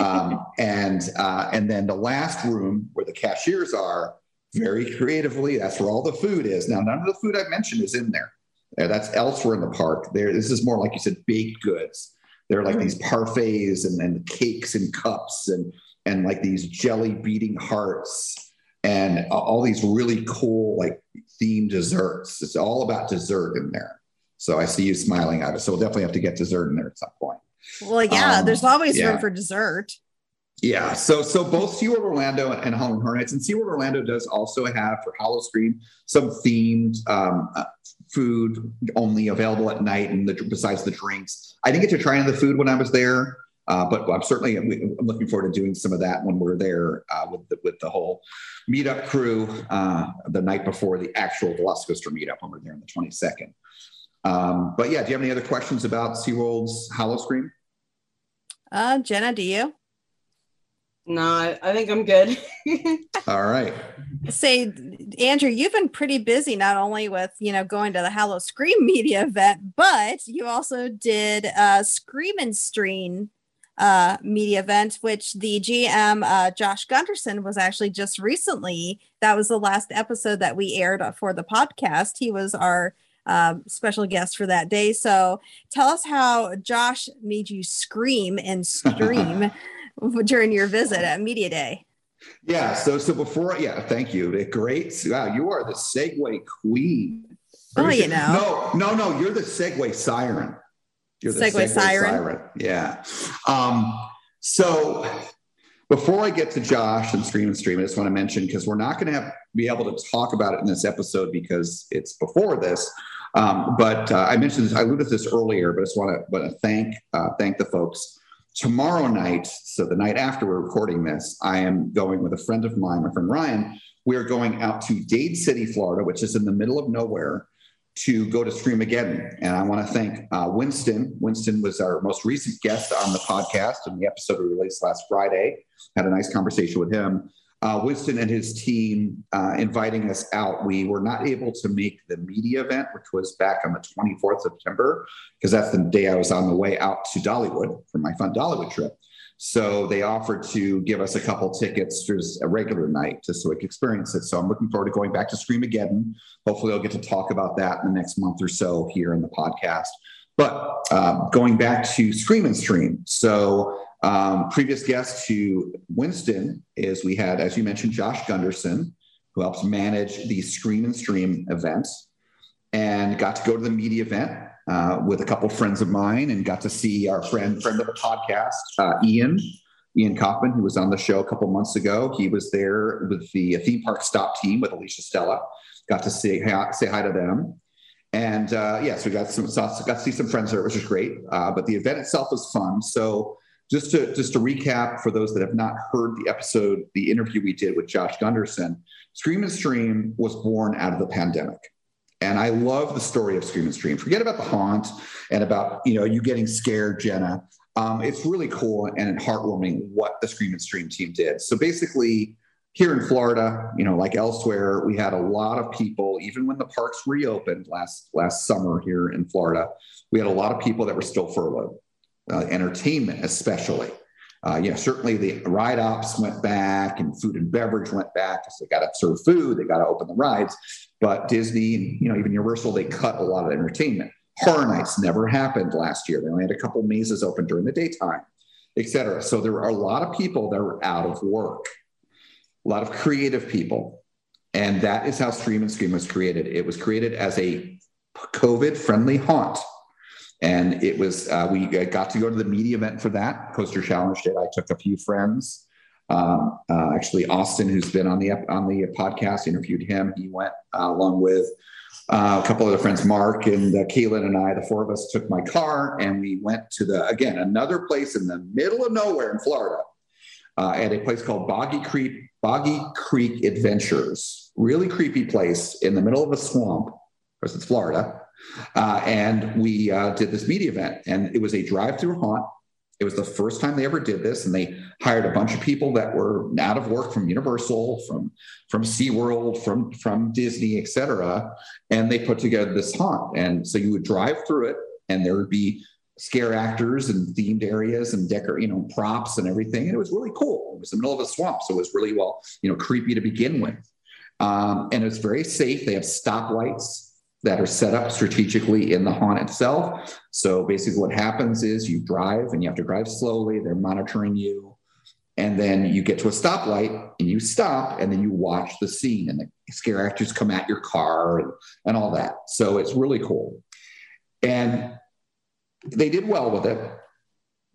Um, and uh, and then the last room where the cashiers are, very creatively, that's where all the food is. Now, none of the food I mentioned is in there. That's elsewhere in the park. There, this is more like you said, baked goods. There are like these parfaits and, and cakes and cups and and like these jelly beating hearts and all these really cool like themed desserts. It's all about dessert in there. So I see you smiling at it. So we'll definitely have to get dessert in there at some point. Well, yeah, um, there's always yeah. room for dessert. Yeah, so so both SeaWorld Orlando and Halloween Horror Nights, and SeaWorld Orlando does also have for Howl-O-Scream some themed um, uh, food only available at night, and the, besides the drinks, I didn't get to try any of the food when I was there, uh, but I'm certainly I'm looking forward to doing some of that when we're there uh, with the, with the whole meetup crew uh, the night before the actual Velocicoaster meetup when we're there on the 22nd. Um, but yeah, do you have any other questions about SeaWorld's Howl-O-Scream? Uh, Jenna, do you? No, I, I think I'm good. [LAUGHS] All right. Say, Andrew, you've been pretty busy not only with you know going to the Howl-O-Scream [LAUGHS] media event, but you also did a Scream and Stream uh, media event, which the GM uh, Josh Gunderson was actually just recently. That was the last episode that we aired for the podcast. He was our um, special guest for that day. So tell us how Josh made you scream and scream [LAUGHS] during your visit at Media Day. Yeah. So so before, yeah, thank you. Great. Wow, you are the Segway queen. Oh, you know. No, no, no. You're the Segway siren. You're the Segway, segue siren. siren. Yeah. Um, so before I get to Josh and Scream and Stream, I just want to mention because we're not going to be able to talk about it in this episode because it's before this. Um, but uh, I mentioned this, I alluded to this earlier, but I just want to, thank uh, thank the folks. Tomorrow night, so the night after we're recording this, I am going with a friend of mine, my friend Ryan. We are going out to Dade City, Florida, which is in the middle of nowhere, to go to Screamageddon. And I want to thank uh, Winston. Winston was our most recent guest on the podcast, and the episode we released last Friday. Had a nice conversation with him uh, Winston and his team uh, inviting us out. We were not able to make the media event, which was back on the 24th of September, because that's the day I was on the way out to Dollywood for my fun Dollywood trip. So they offered to give us a couple tickets for a regular night just so we could experience it. So I'm looking forward to going back to Screamageddon. Hopefully, I'll get to talk about that in the next month or so here in the podcast. But uh, going back to Scream and Stream. So um, previous guest to Winston is we had, as you mentioned, Josh Gunderson, who helps manage the Scream and Stream events, and got to go to the media event uh, with a couple friends of mine, and got to see our friend friend of the podcast, uh, Ian. Ian Kaufman, who was on the show a couple months ago, he was there with the theme park stop team with Alicia Stella. Got to say say hi to them. And uh, yes, yeah, so we got some got to see some friends there, which was great. Uh, but the event itself was fun. So just to just to recap for those that have not heard the episode, the interview we did with Josh Gunderson, Scream and Stream was born out of the pandemic. And I love the story of Scream and Stream. Forget about the haunt and about you know you getting scared, Jenna. Um, it's really cool and heartwarming what the Scream and Stream team did. So basically, here in Florida, you know, like elsewhere, we had a lot of people. Even when the parks reopened last last summer here in Florida, we had a lot of people that were still furloughed uh, entertainment, especially. Uh, you know, certainly the ride ops went back and food and beverage went back because they got to serve food, they got to open the rides. But Disney and you know even Universal, they cut a lot of entertainment. Horror Nights never happened last year. They only had a couple mazes open during the daytime, etc. So there are a lot of people that were out of work, a lot of creative people. And that is how Stream and Scream was created. It was created as a COVID friendly haunt. And it was, uh, we got to go to the media event for that. Coaster Challenge did. I took a few friends. Um, uh, actually, Austin, who's been on the on the podcast, interviewed him. He went uh, along with uh, a couple of other friends, Mark and uh, Kaylin and I. The four of us took my car and we went to the again another place in the middle of nowhere in Florida, uh, at a place called Boggy Creek Boggy Creek Adventures. Really creepy place in the middle of a swamp, because it's Florida. Uh, and we uh, did this media event, and it was a drive-through haunt. It was the first time they ever did this, and they hired a bunch of people that were out of work from Universal, from from SeaWorld, from from Disney, et cetera, and they put together this haunt. And so you would drive through it, and there would be scare actors and themed areas and decor, you know, props and everything. And it was really cool. It was the middle of a swamp, so it was really well, you know, creepy to begin with. Um, and it was very safe. They have stoplights that are set up strategically in the haunt itself. So basically, what happens is you drive and you have to drive slowly. They're monitoring you. And then you get to a stoplight and you stop and then you watch the scene and the scare actors come at your car and, all that. So it's really cool. And they did well with it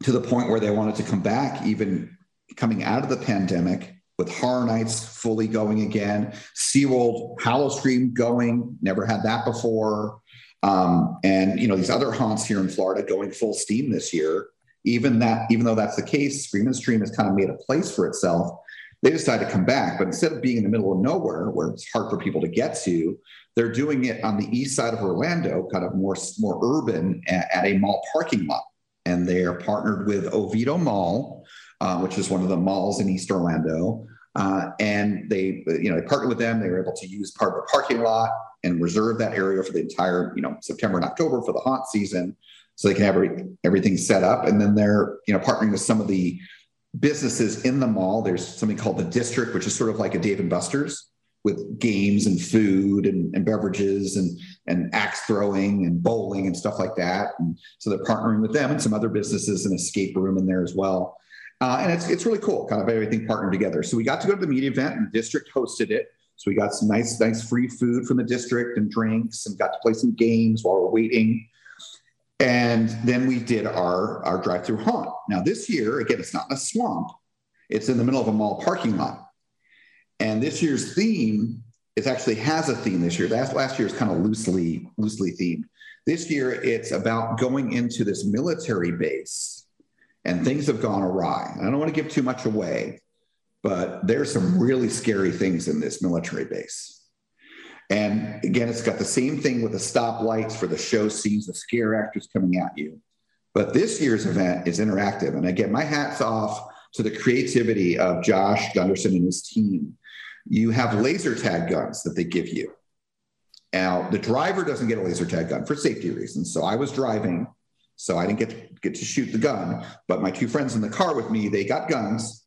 to the point where they wanted to come back, even coming out of the pandemic with Horror Nights fully going again, SeaWorld Howl-O-Scream going, never had that before. Um, and you know, these other haunts here in Florida going full steam this year. Even that, even though that's the case, Scream and Stream has kind of made a place for itself. They decided to come back, but instead of being in the middle of nowhere where it's hard for people to get to, they're doing it on the east side of Orlando, kind of more, more urban at, at a mall parking lot. And they are partnered with Oviedo Mall, uh, which is one of the malls in East Orlando. Uh, and they, you know, they partnered with them. They were able to use part of the parking lot and reserve that area for the entire, you know, September and October for the haunt season, so they can have every, everything set up. And then they're, you know, partnering with some of the businesses in the mall. There's something called the District, which is sort of like a Dave and Buster's with games and food and, and, beverages and, and axe throwing and bowling and stuff like that. And so they're partnering with them and some other businesses and escape room in there as well. Uh, and it's, it's really cool, kind of everything partnered together. So we got to go to the media event and the district hosted it. So we got some nice, nice free food from the district and drinks and got to play some games while we're waiting. And then we did our, our drive-through haunt. Now this year, again, it's not in a swamp. It's in the middle of a mall parking lot. And this year's theme it actually has a theme this year. Last, last year is kind of loosely loosely themed. This year it's about going into this military base, and things have gone awry. I don't want to give too much away, but there's some really scary things in this military base. And again, it's got the same thing with the stoplights for the show scenes, the scare actors coming at you. But this year's event is interactive. And again, my hat's off to the creativity of Josh Gunderson and his team you have laser tag guns that they give you. Now, the driver doesn't get a laser tag gun for safety reasons. So I was driving, so I didn't get to, get to shoot the gun. But my two friends in the car with me, they got guns,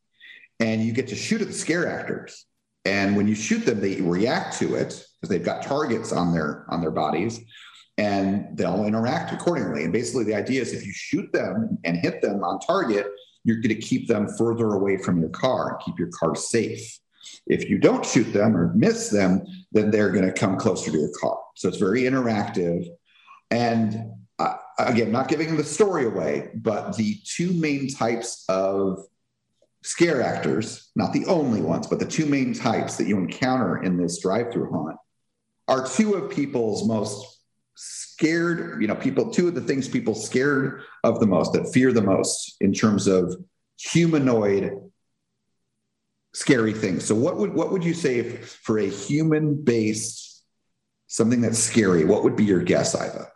and you get to shoot at the scare actors. And when you shoot them, they react to it because they've got targets on their on their bodies, and they'll interact accordingly. And basically, the idea is if you shoot them and hit them on target, you're going to keep them further away from your car and keep your car safe. If you don't shoot them or miss them, then they're going to come closer to your car. So it's very interactive. And again, not giving the story away, but the two main types of scare actors, not the only ones, but the two main types that you encounter in this drive through haunt are two of people's most scared, you know, people, two of the things people scared of the most, that fear the most in terms of humanoid scary things. So what would what would you say if, for a human based something that's scary? What would be your guess, Iva?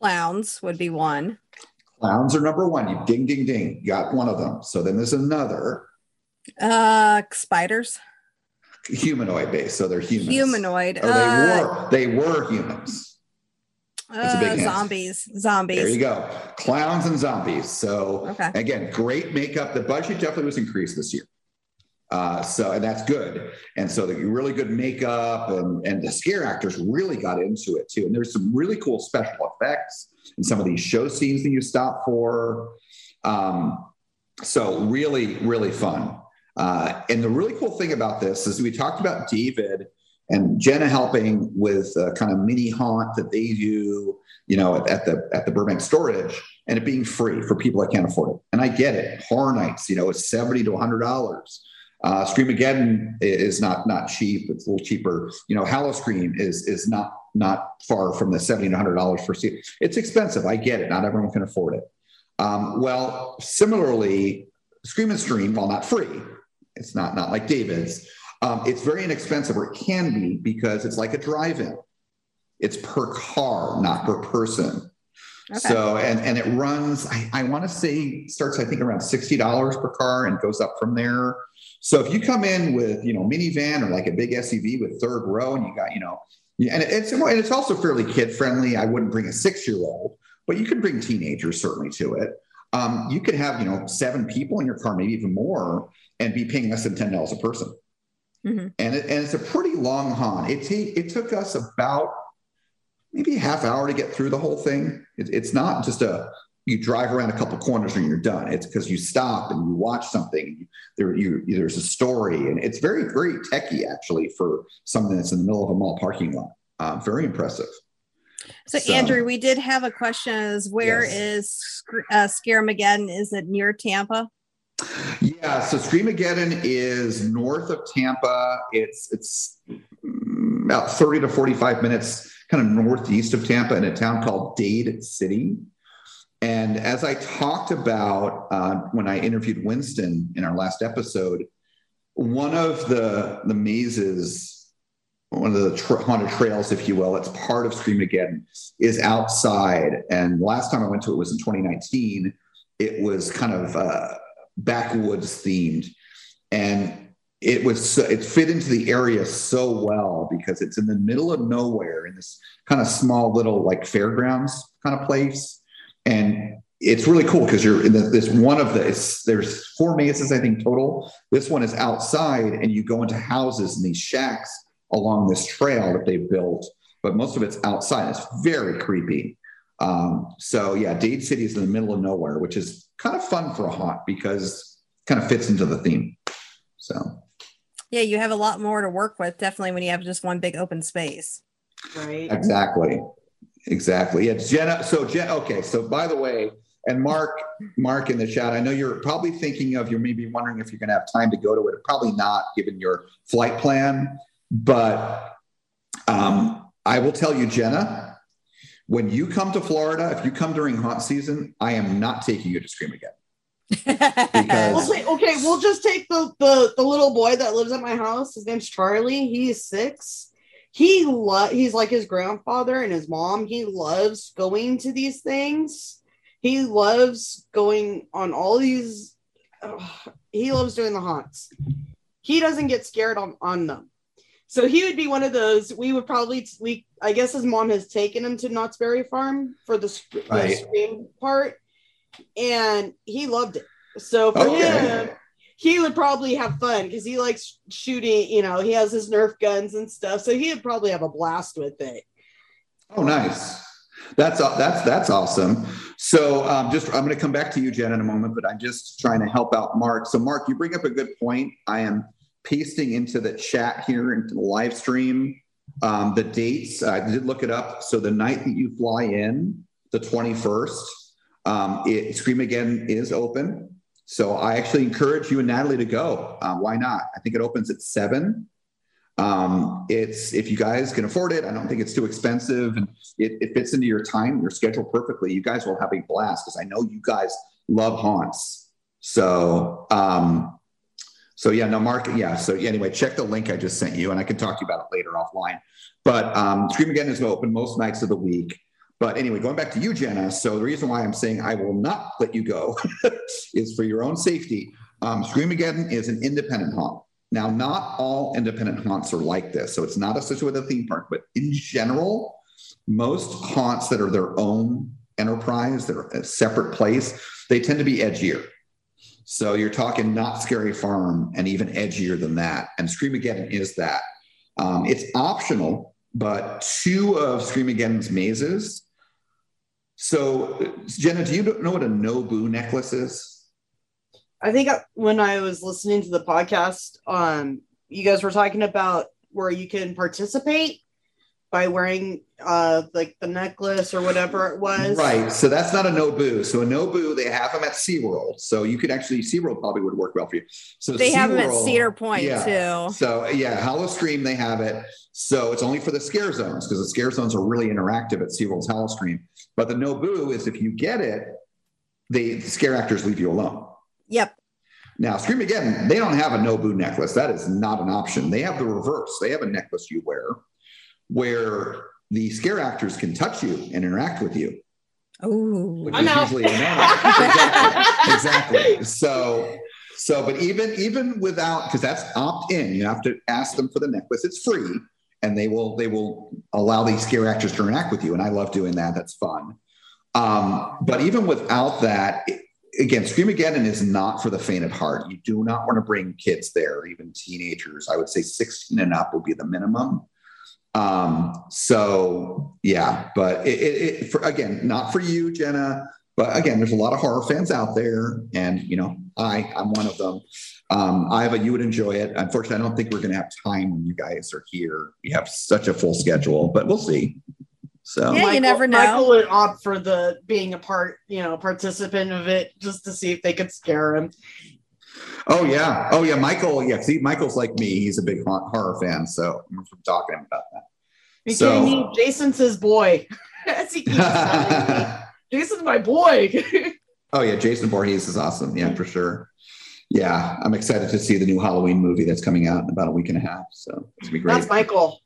Clowns would be one. Clowns are number one. You ding ding ding. You got one of them. So then there's another. Uh spiders. Humanoid based. So they're humans. Humanoid. Or they uh, were they were humans. Uh, zombies. Zombies. There you go. Clowns and zombies. So okay. again, great makeup. The budget definitely was increased this year. Uh, so and that's good. And so the really good makeup and and the scare actors really got into it too. And there's some really cool special effects in some of these show scenes that you stop for. Um, so really, really fun. Uh, and the really cool thing about this is we talked about David and Jenna helping with a kind of mini haunt that they do, you know, at, at the at the Burbank storage, and it being free for people that can't afford it. And I get it. Horror nights, you know, it's seventy to hundred dollars. Uh, Screamageddon is not not cheap. It's a little cheaper. You know, Howl-O-Scream is is not not far from the seventy to hundred dollars for seat. It's expensive. I get it. Not everyone can afford it. Um, well, similarly, Scream and Stream, while not free, it's not not like David's. Um, it's very inexpensive, or it can be, because it's like a drive-in. It's per car, not per person. Okay. So and and it runs. I, I want to say starts I think around sixty dollars per car and goes up from there. So if you come in with you know minivan or like a big SUV with third row and you got you know and it's and it's also fairly kid friendly. I wouldn't bring a six year old, but you could bring teenagers certainly to it. Um, you could have you know seven people in your car, maybe even more, and be paying less than ten dollars a person. Mm-hmm. And, it, and it's a pretty long haunt. It, t- it took us about maybe a half hour to get through the whole thing. It, it's not just a you drive around a couple corners and you're done. It's because you stop and you watch something. There, you, there's a story, and it's very, very techy actually for something that's in the middle of a mall parking lot. Uh, very impressive. So, so, Andrew, we did have a question: Is where yes. is uh, Screamageddon? Is it near Tampa? Yeah, so Screamageddon is north of Tampa. It's it's about 30 to 45 minutes kind of northeast of Tampa in a town called Dade City. And as I talked about uh, when I interviewed Winston in our last episode, one of the the mazes, one of the tra- haunted trails, if you will, it's part of Screamageddon, is outside. And last time I went to it was in 2019. It was kind of uh, backwoods themed, and it was it fit into the area so well because it's in the middle of nowhere in this kind of small little like fairgrounds kind of place, and it's really cool because you're in the, this one of the there's four mazes I think total. This one is outside, and you go into houses and these shacks along this trail that they've built, but most of it's outside. It's very creepy. Um, so yeah, Dade City is in the middle of nowhere, which is kind of fun for a haunt because kind of fits into the theme. So yeah, you have a lot more to work with definitely when you have just one big open space. Right. Exactly. Exactly. Yeah, Jenna. So Jen. Okay. So by the way, and Mark, Mark in the chat, I know you're probably thinking of you're maybe wondering if you're going to have time to go to it. Probably not, given your flight plan. But um, I will tell you, Jenna, when you come to Florida, if you come during haunt season, I am not taking you to Screamageddon. Because we'll okay, we'll just take the, the the little boy that lives at my house. His name's Charlie. He's six. He lo- he's like his grandfather and his mom. He loves going to these things. He loves going on all these. Uh, he loves doing the haunts. He doesn't get scared on, on them. So he would be one of those. We would probably we I guess his mom has taken him to Knott's Berry Farm for the, right. the scream part, and he loved it. So for okay. him, he would probably have fun because he likes shooting. You know, he has his Nerf guns and stuff, so he would probably have a blast with it. Oh, nice. That's that's that's awesome. So, um, just I'm going to come back to you, Jen, in a moment, but I'm just trying to help out Mark. So, Mark, you bring up a good point. I am pasting into the chat here into the live stream um, the dates. I did look it up. So the night that you fly in, the 21st, um, it, Screamageddon is open. So I actually encourage you and Natalie to go. Um, why not? I think it opens at seven. Um, it's if you guys can afford it. I don't think it's too expensive, and it, it fits into your time, your schedule perfectly. You guys will have a blast because I know you guys love haunts. So um, so yeah, no, Mark, yeah. So anyway, check the link I just sent you, and I can talk to you about it later offline. But um, Again is open most nights of the week. But anyway, going back to you, Jenna. So the reason why I'm saying I will not let you go [LAUGHS] is for your own safety. Um, Screamageddon is an independent haunt. Now, not all independent haunts are like this. So it's not associated with a theme park, but in general, most haunts that are their own enterprise, they're a separate place, they tend to be edgier. So you're talking Knott's Scary Farm and even edgier than that. And Screamageddon is that. Um, it's optional, but two of Screamageddon's mazes. So Jenna, do you know what a No Boo necklace is? I think when I was listening to the podcast, um, you guys were talking about where you can participate by wearing uh like the necklace or whatever it was. Right. So that's not a No Boo. So a No Boo, they have them at SeaWorld. So you could actually, SeaWorld probably would work well for you. So They have them at Cedar Point, yeah. too. So yeah, Howl-O-Scream, they have it. So it's only for the scare zones because the scare zones are really interactive at SeaWorld's Howl-O-Scream. But the No Boo is if you get it, they the scare actors leave you alone. Yep. Now, Screamageddon, they don't have a No Boo necklace. That is not an option. They have the reverse. They have a necklace you wear where the scare actors can touch you and interact with you. Oh, which is usually a no. exactly. exactly. So, so, but even even without, because that's opt in, you have to ask them for the necklace. It's free, and they will they will allow these scare actors to interact with you. And I love doing that. That's fun. Um, but even without that, it- again, Screamageddon is not for the faint of heart. You do not want to bring kids there, even teenagers. I would say 16 and up would be the minimum. Um, so yeah, but it, it, it for, again, not for you, Jenna, but again, there's a lot of horror fans out there and you know, I, I'm one of them. Um, Iva, you would enjoy it. Unfortunately, I don't think we're going to have time when you guys are here. We have such a full schedule, but we'll see. So Yeah, you never know. Michael would opt for the being a part, you know, participant of it just to see if they could scare him. Oh yeah, oh yeah, Michael. Yeah, see, Michael's like me. He's a big horror fan, so I'm from talking about that. Are you So- kidding me? Jason's his boy. [LAUGHS] As he keeps telling me. [LAUGHS] Jason's my boy. [LAUGHS] Oh yeah, Jason Voorhees is awesome. Yeah, for sure. Yeah, I'm excited to see the new Halloween movie that's coming out in about a week and a half. So it's gonna be great. That's Michael.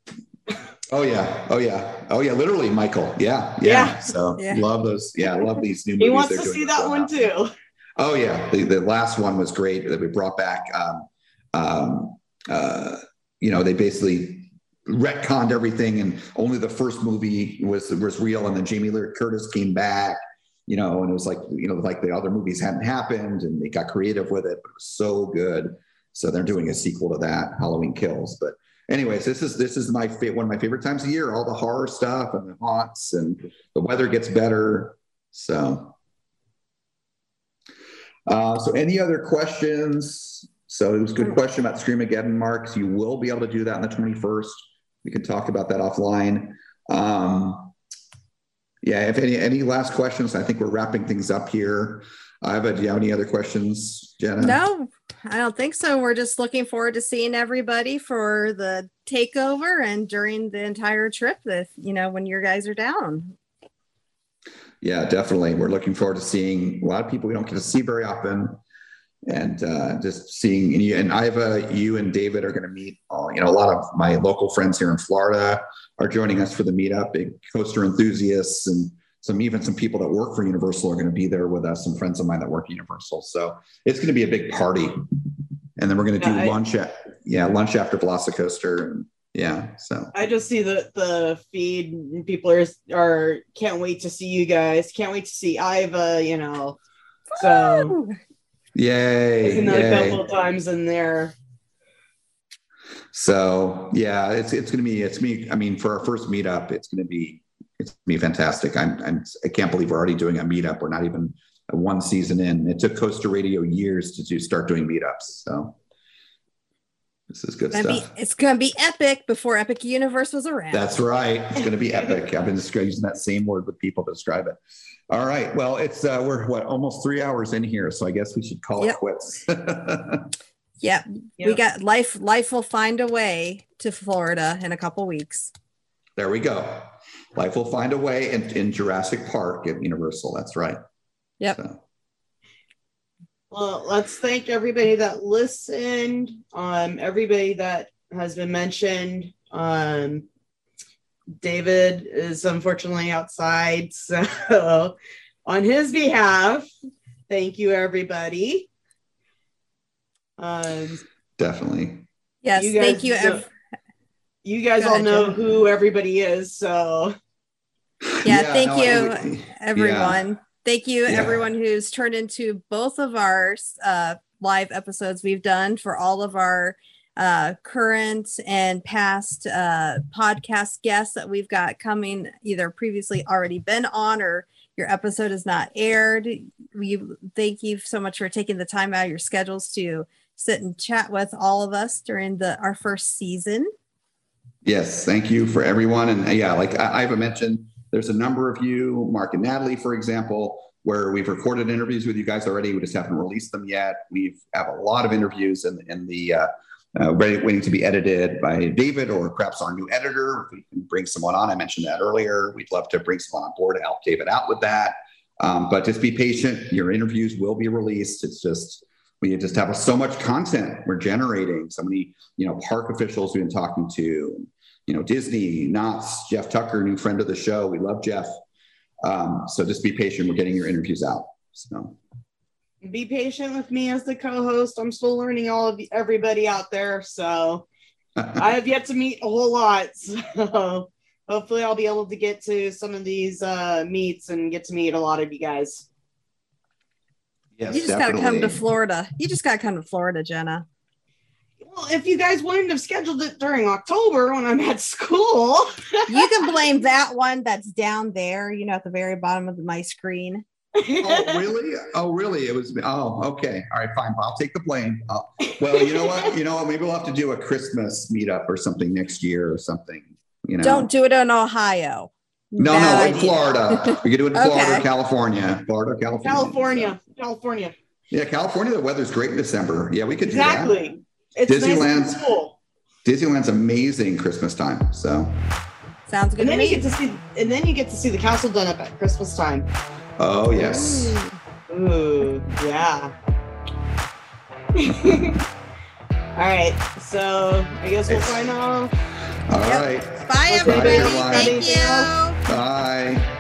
oh yeah, oh yeah, oh yeah. Literally, Michael. Yeah, yeah. Yeah. So Yeah. love those. Yeah, love these new movies. He wants to see that one too. Oh yeah, the, the last one was great that we brought back. Um, um, uh, you know, they basically retconned everything, and only the first movie was was real, and then Jamie Lee Curtis came back. You know, and it was like you know, like the other movies hadn't happened, and they got creative with it, but it was so good. So they're doing a sequel to that, Halloween Kills. But anyways, this is this is my fa- one of my favorite times of year. All the horror stuff and the haunts, and the weather gets better. So uh, so any other questions? So it was a good question about Screamageddon marks. You will be able to do that on the 21st. We can talk about that offline. Um, yeah, if any any last questions, I think we're wrapping things up here. Iva, do you have any other questions, Jenna? No, I don't think so. We're just looking forward to seeing everybody for the takeover and during the entire trip. If you know when your guys are down. Yeah, definitely. We're looking forward to seeing a lot of people we don't get to see very often, and uh, just seeing and, you, and Iva, you and David are going to meet. Uh, you know, a lot of my local friends here in Florida are joining us for the meetup. Big coaster enthusiasts and some even some people that work for Universal are going to be there with us. Some friends of mine that work at Universal, so it's going to be a big party. And then we're going to do Yeah, I- lunch at yeah lunch after Velocicoaster and yeah so I just see the the feed and people are are can't wait to see you guys. Can't wait to see Iva, you know. So yay, in a yay. couple of times in there. So yeah, it's it's gonna be it's me. I mean, for our first meetup, it's gonna be it's gonna be fantastic. I'm, I'm I can't believe we're already doing a meetup. We're not even one season in. It took Coaster Radio years to do start doing meetups. So this is good It's gonna, stuff. be, it's gonna be epic before Epic Universe was around. That's right. It's going to be [LAUGHS] epic. I've been just using that same word with people to describe it. All right. Well, it's uh, we're what almost three hours in here, so I guess we should call it Yep. quits. [LAUGHS] Yep. We got life life will find a way to Florida in a couple weeks. there we go. Life will find a way in, in Jurassic Park at Universal. That's right. Yep. So, Well, let's thank everybody that listened. Um, everybody that has been mentioned. Um, David is unfortunately outside, [LAUGHS] so on his behalf, thank you, everybody. Um, definitely. Yes, You thank you. Ev- you guys Go all know Jen. who everybody is, so yeah, thank no, you, it would- everyone. Thank you, Yeah. everyone who's turned into both of our uh, live episodes we've done for all of our uh, current and past uh, podcast guests that we've got coming, either previously already been on or your episode is not aired. We thank you so much for taking the time out of your schedules to sit and chat with all of us during the our first season. Yes, thank you for everyone. And uh, yeah, like I, I've mentioned, there's a number of you, Mark and Natalie, for example, where we've recorded interviews with you guys already. We just haven't released them yet. We have a lot of interviews in, in the uh, uh, waiting to be edited by David or perhaps our new editor. If we can bring someone on, I mentioned that earlier. We'd love to bring someone on board to help David out with that. Um, but just be patient. Your interviews will be released. It's just we just have so much content we're generating. So many, you know, park officials we've been talking to, you know, Disney, Knott's, Jeff Tucker, new friend of the show. We love Jeff. Um, so just be patient. We're getting your interviews out. So Be patient with me as the co-host. I'm still learning all of everybody out there, so [LAUGHS] I have yet to meet a whole lot. [LAUGHS] So hopefully, I'll be able to get to some of these uh, meets and get to meet a lot of you guys. yes, you just got to come to Florida. You just got to come to Florida, Jenna. Well, if you guys wouldn't have scheduled it during October when I'm at school, [LAUGHS] you can blame that one that's down there, you know, at the very bottom of my screen. [LAUGHS] oh, really? Oh, really? It was. Oh, okay. All right, fine. I'll take the blame. Uh, well, you know what? You know what? Maybe we'll have to do a Christmas meetup or something next year or something. You know. Don't do it in Ohio. No, Bad no, in idea. Florida. [LAUGHS] We could do it in Florida, Okay. California, Florida, California. California, California. Yeah, California. The weather's great in December. Yeah, we could do Exactly. It's Disneyland's- nice cool. Disneyland's amazing Christmas time. So, Sounds good And to then you me. get to see, and then you get to see the castle done up at Christmas time. oh yes. Ooh, yeah. [LAUGHS] All right, so I guess we'll sign off. All right. Bye, everybody. everyone. Thank you. Bye.